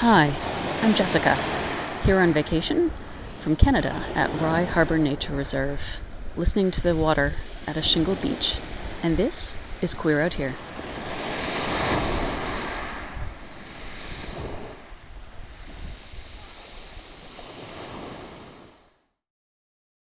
Hi, I'm Jessica, here on vacation from Canada at Rye Harbour Nature Reserve, listening to the water at a shingle beach. And this is Queer Out Here.